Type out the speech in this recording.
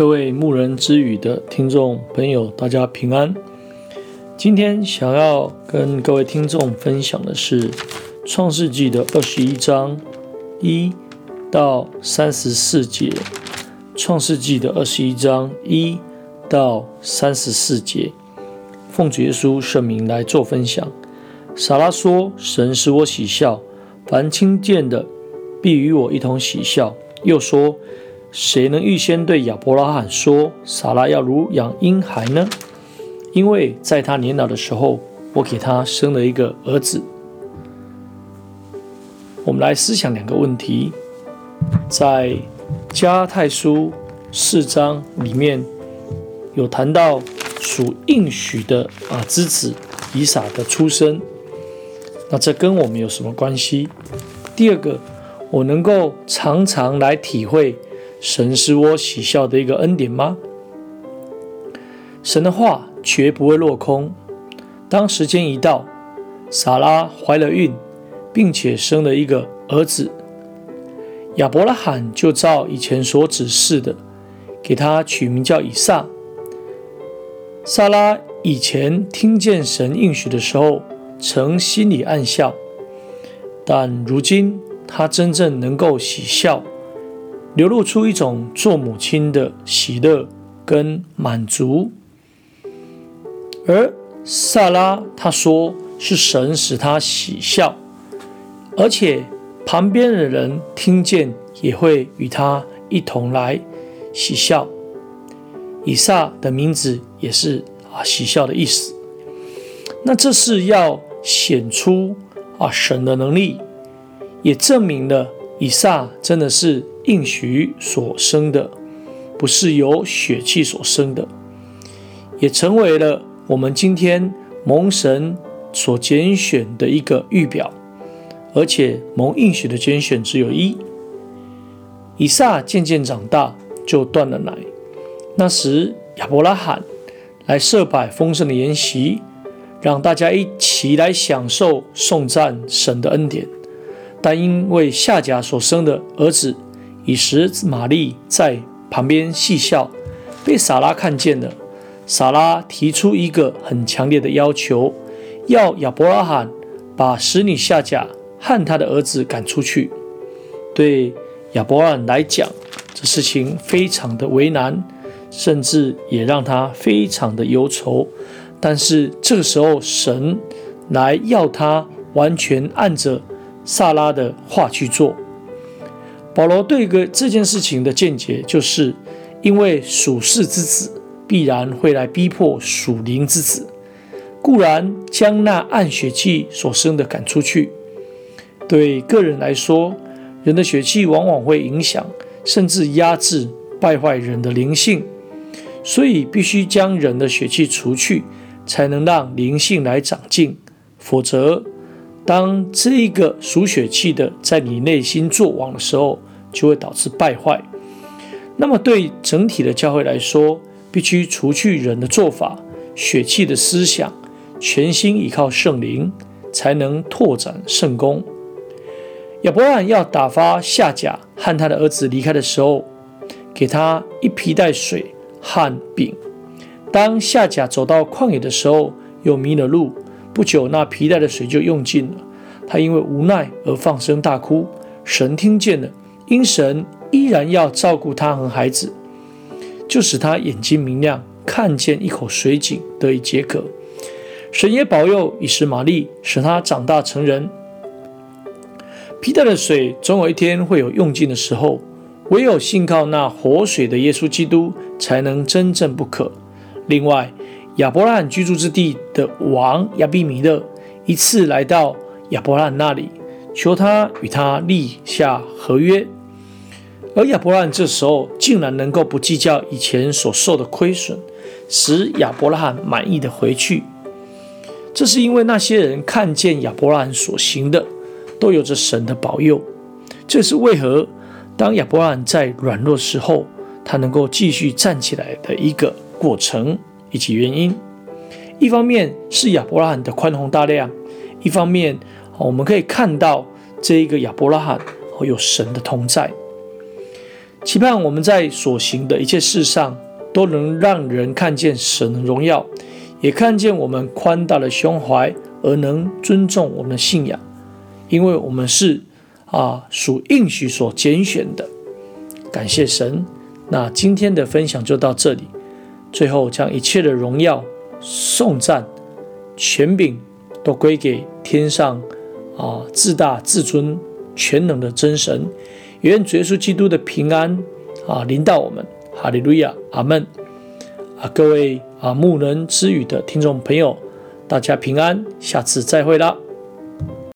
各位牧人之语的听众朋友，大家平安。今天想要跟各位听众分享的是《创世纪》的二十一章一到三十四节，《创世纪》的二十一章一到三十四节，奉主耶稣圣名来做分享。撒拉说：“神使我喜笑，凡听见的必与我一同喜笑。”又说。谁能预先对亚伯拉罕说，撒拉要乳养婴孩呢？因为在他年老的时候，我给他生了一个儿子。我们来思想两个问题，在加拉太书四章里面有谈到属应许的啊之子以撒的出生，那这跟我们有什么关系？第二个，我能够常常来体会。神使我喜笑的一个恩典吗？神的话绝不会落空。当时间一到，撒拉怀了孕，并且生了一个儿子，亚伯拉罕就照以前所指示的，给他取名叫以撒。撒拉以前听见神应许的时候，曾心里暗笑，但如今他真正能够喜笑。流露出一种做母亲的喜乐跟满足，而萨拉她说是神使她喜笑，而且旁边的人听见也会与他一同来喜笑。以撒的名字也是啊喜笑的意思。那这是要显出啊神的能力，也证明了以撒真的是。应许所生的，不是由血气所生的，也成为了我们今天蒙神所拣选的一个预表。而且蒙应许的拣选只有一。以撒渐渐长大，就断了奶。那时亚伯拉罕来设摆丰盛的筵席，让大家一起来享受颂赞神的恩典。但因为夏甲所生的儿子，以时玛丽在旁边戏笑，被撒拉看见了。撒拉提出一个很强烈的要求，要亚伯拉罕把使女夏甲和他的儿子赶出去。对亚伯拉罕来讲，这事情非常的为难，甚至也让他非常的忧愁。但是这个时候，神来要他完全按着撒拉的话去做。保罗对个这件事情的见解，就是因为属世之子必然会来逼迫属灵之子，固然将那按血气所生的赶出去。对个人来说，人的血气往往会影响，甚至压制、败坏人的灵性，所以必须将人的血气除去，才能让灵性来长进，否则。当这一个属血气的在你内心作王的时候，就会导致败坏。那么对整体的教会来说，必须除去人的做法、血气的思想，全心依靠圣灵，才能拓展圣功。亚伯拉罕要打发夏甲和他的儿子离开的时候，给他一皮袋水和饼。当夏甲走到旷野的时候，又迷了路。不久，那皮带的水就用尽了。他因为无奈而放声大哭。神听见了，因神依然要照顾他和孩子，就使他眼睛明亮，看见一口水井，得以解渴。神也保佑以实玛利，使他长大成人。皮带的水总有一天会有用尽的时候，唯有信靠那活水的耶稣基督，才能真正不渴。另外，亚伯拉罕居住之地的王亚比米勒一次来到亚伯拉罕那里，求他与他立下合约，而亚伯拉罕这时候竟然能够不计较以前所受的亏损，使亚伯拉罕满意的回去。这是因为那些人看见亚伯拉罕所行的都有着神的保佑。这是为何当亚伯拉罕在软弱时候，他能够继续站起来的一个过程。以及原因，一方面是亚伯拉罕的宽宏大量，一方面我们可以看到这一个亚伯拉罕有神的同在。期盼我们在所行的一切事上，都能让人看见神的荣耀，也看见我们宽大的胸怀，而能尊重我们的信仰，因为我们是啊属应许所拣选的。感谢神。那今天的分享就到这里，最后将一切的荣耀、颂赞、权柄都归给天上啊至大至尊全能的真神。愿主耶稣基督的平安啊临到我们，哈利路亚，阿门。啊，各位啊牧人之语的听众朋友，大家平安，下次再会啦。